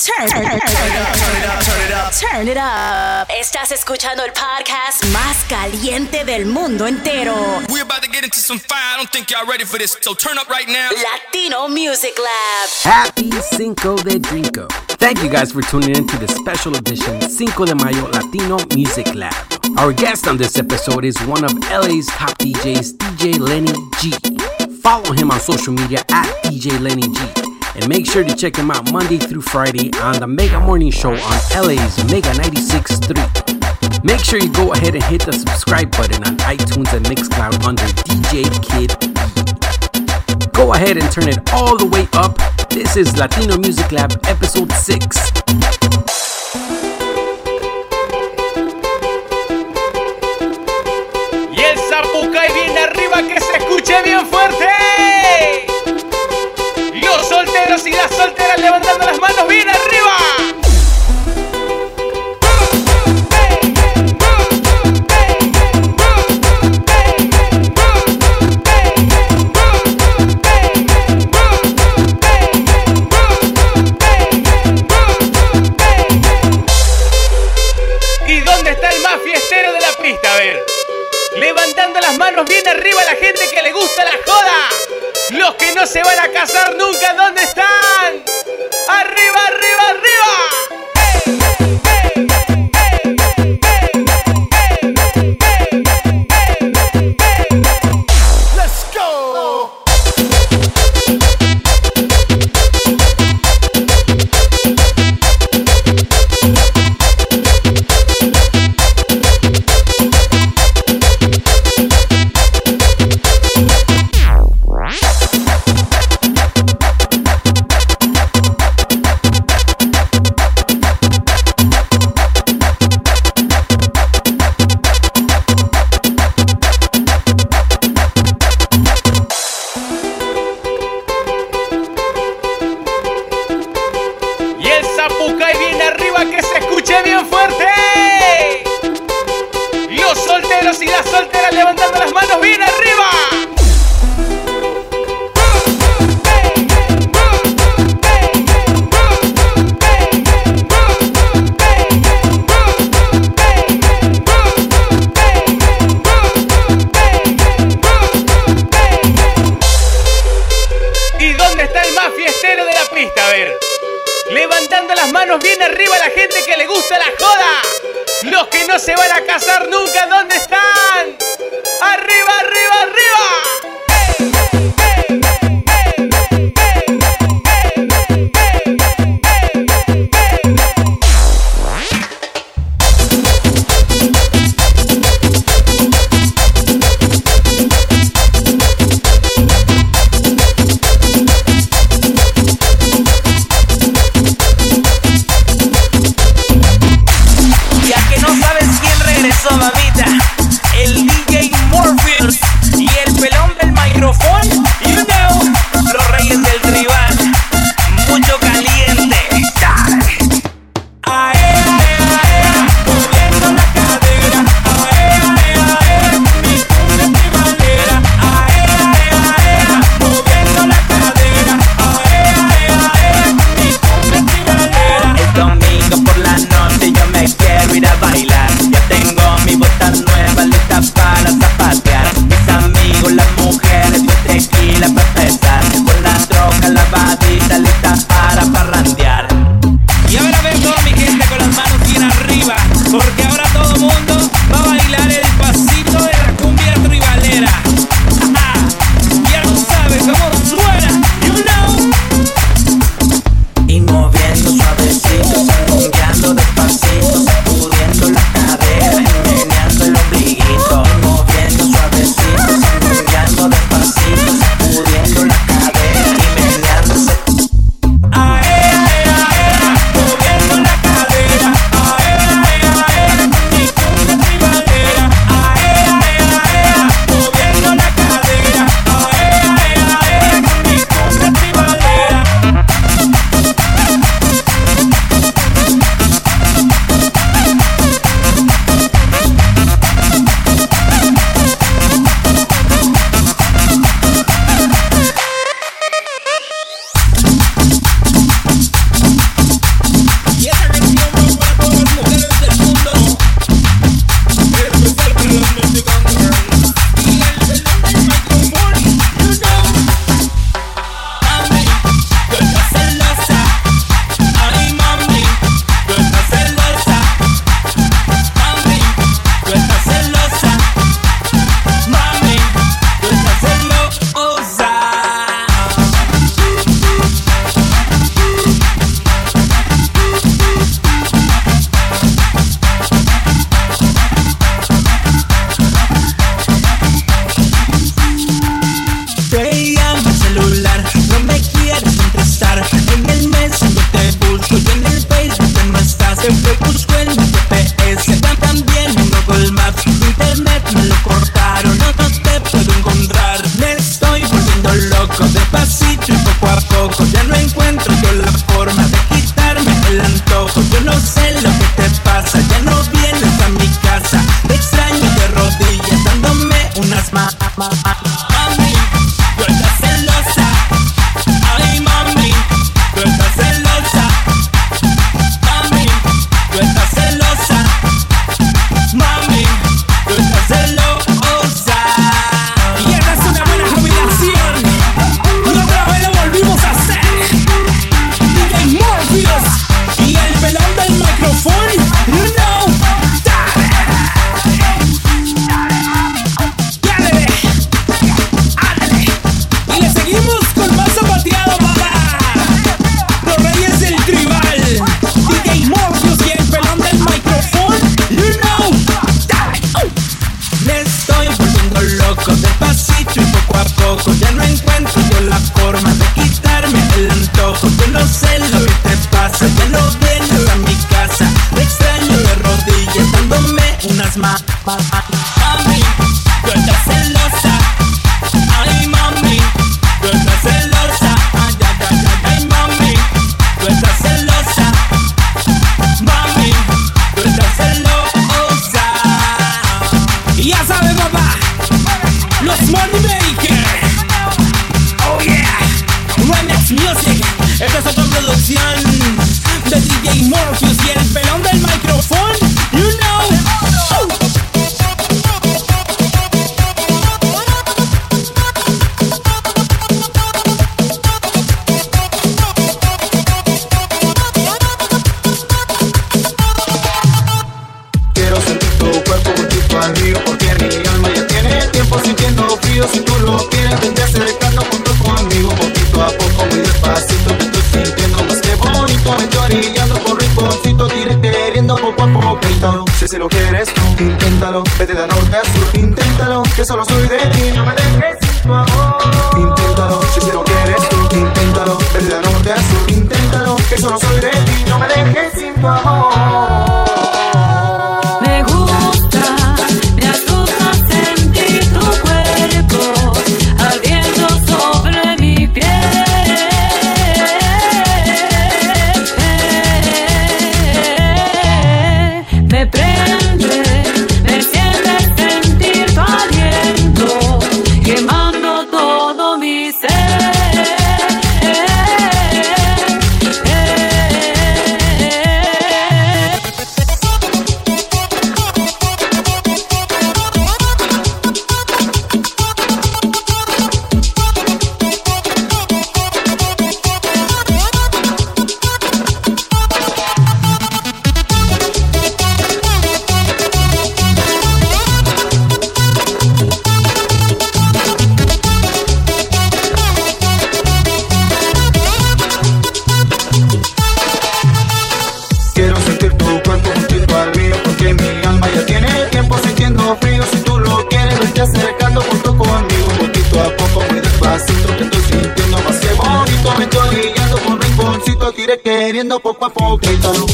Turn, turn, turn, turn it up, turn it up, turn it up. Turn it up. Estás escuchando el podcast más caliente del mundo entero. We're about to get into some fire. I don't think y'all ready for this. So turn up right now. Latino Music Lab. Happy Cinco de Drinko. Thank you guys for tuning in to the special edition Cinco de Mayo Latino Music Lab. Our guest on this episode is one of LA's top DJs, DJ Lenny G. Follow him on social media at DJ Lenny G. And make sure to check him out Monday through Friday on the Mega Morning Show on LA's Mega 96.3. Make sure you go ahead and hit the subscribe button on iTunes and Mixcloud under DJ Kid. Go ahead and turn it all the way up. This is Latino Music Lab episode 6. Y el Zapucay viene arriba que se escuche bien fuerte. chicas solteras levantando las manos. Los que no se van a casar nunca, ¿dónde están? ¡Arriba,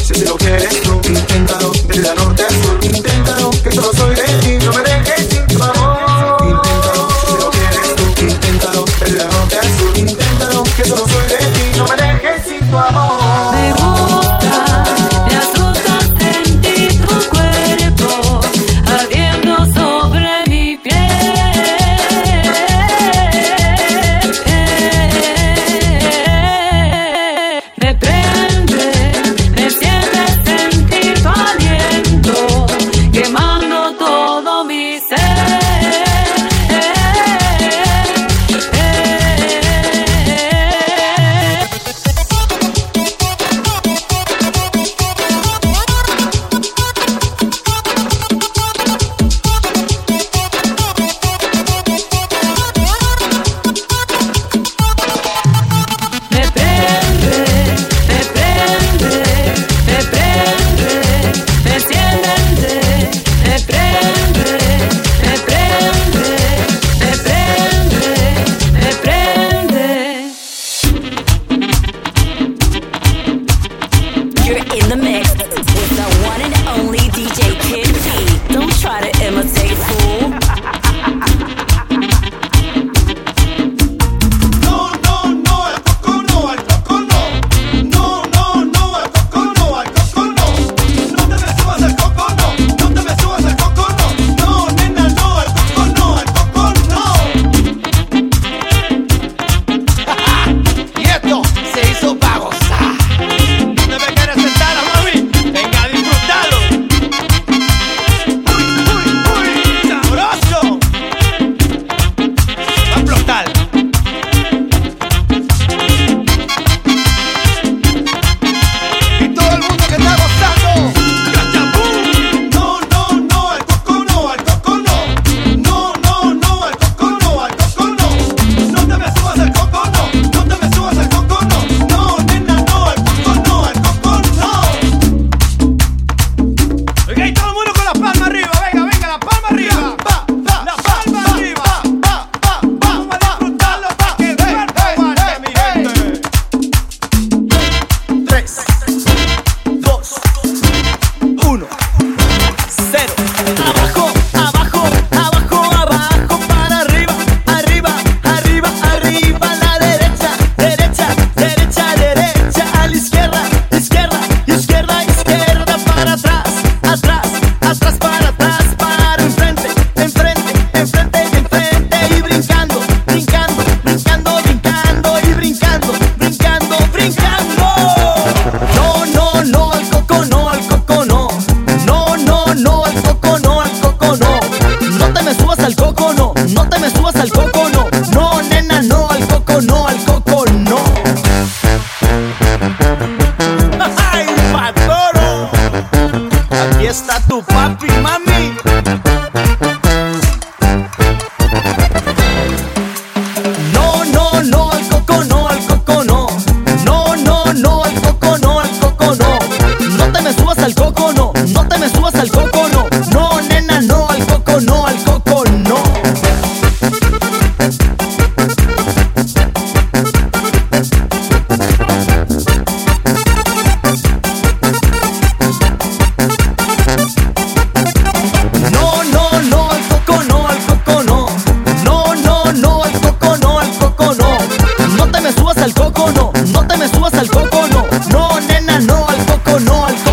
Sabroso. No, al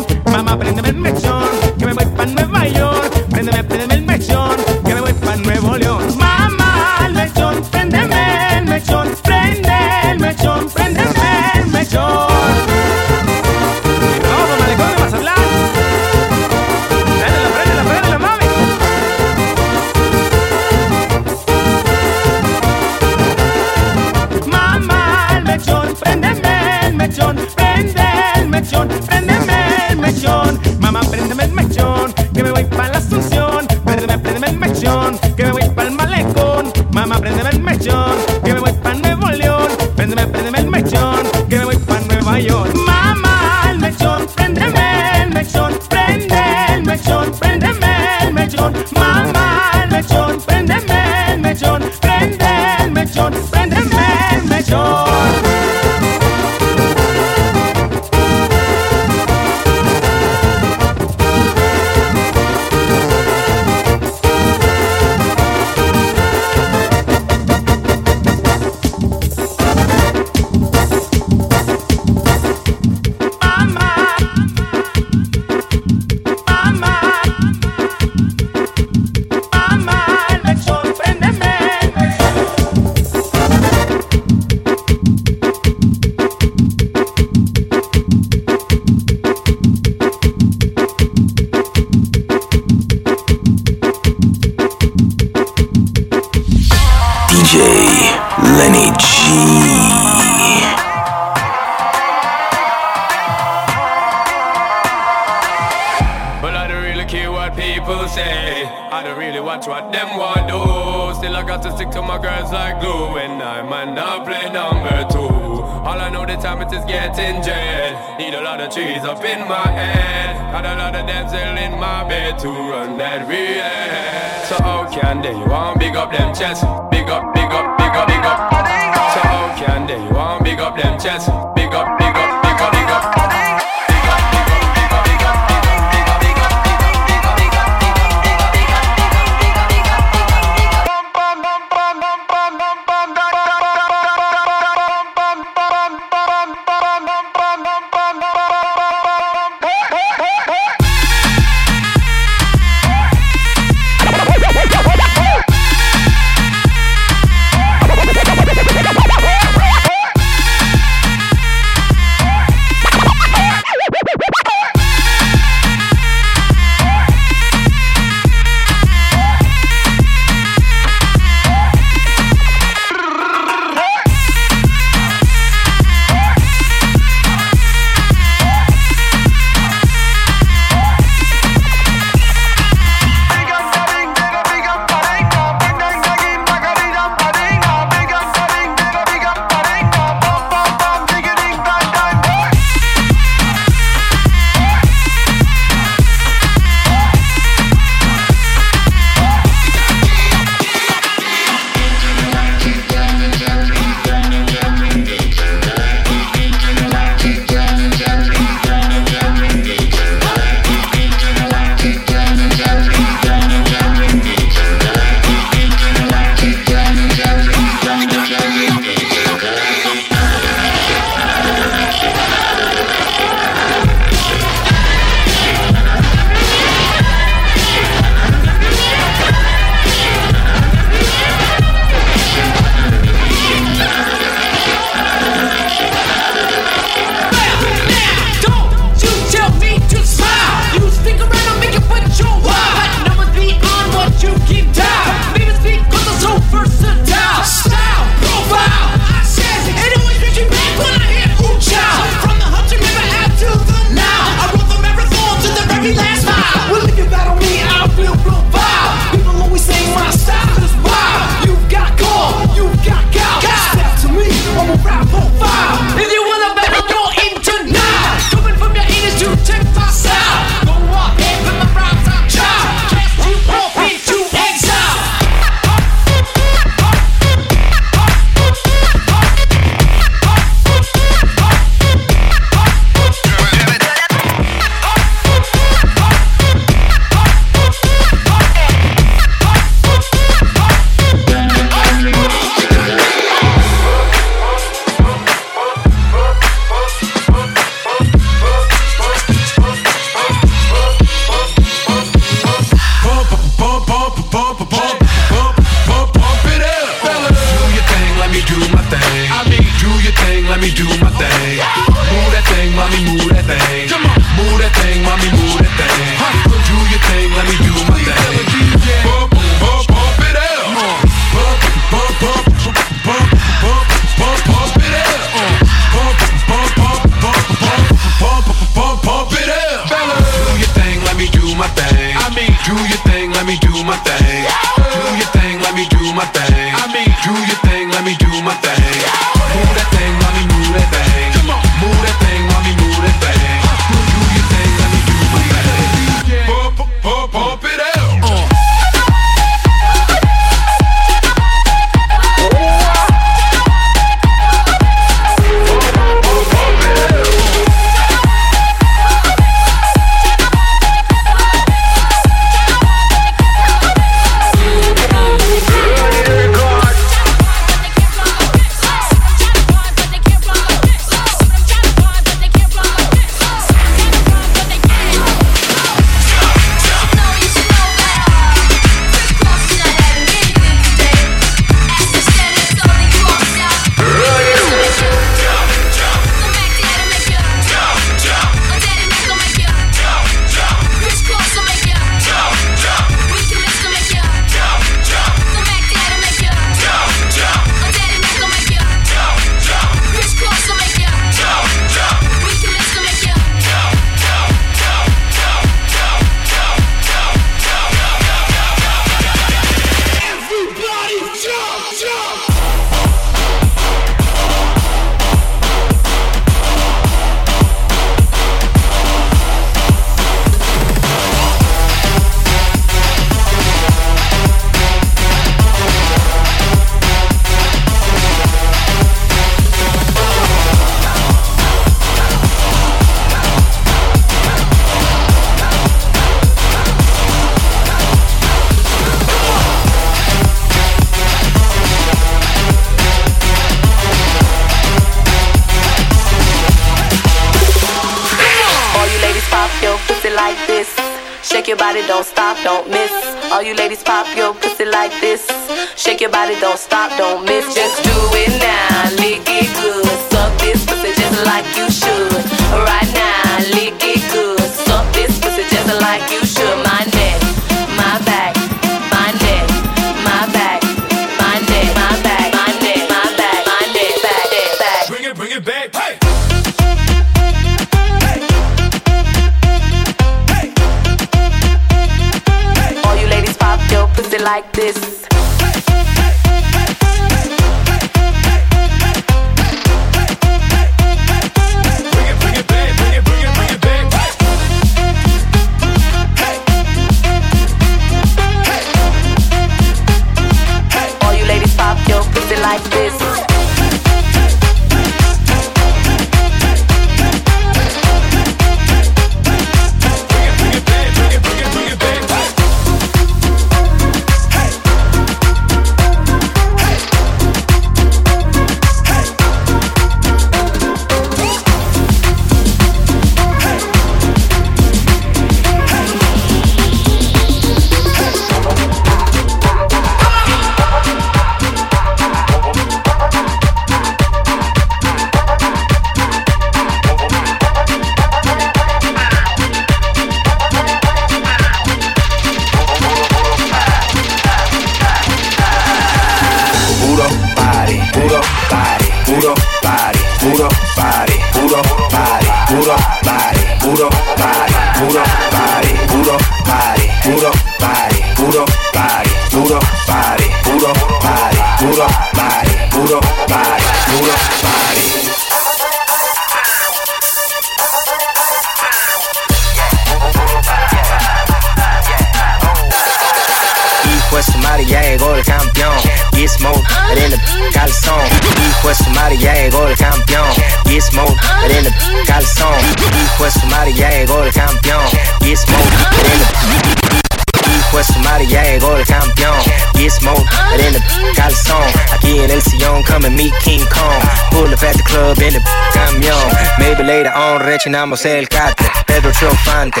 at the club en el camión. Maybe later on rechinamos el cate. Pedro Trofante,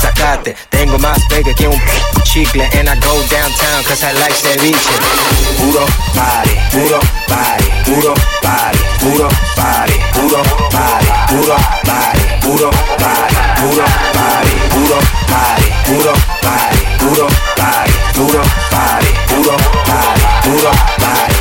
sacate. Tengo más pega que un chicle. And I go downtown cause I like ceviche. Puro party, puro party, puro party, puro party, puro party, puro party, puro party, puro party, puro party, puro party, puro party, puro party, puro party, puro party.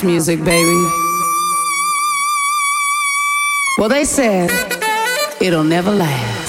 House music, baby. Well, they said, It'll never last.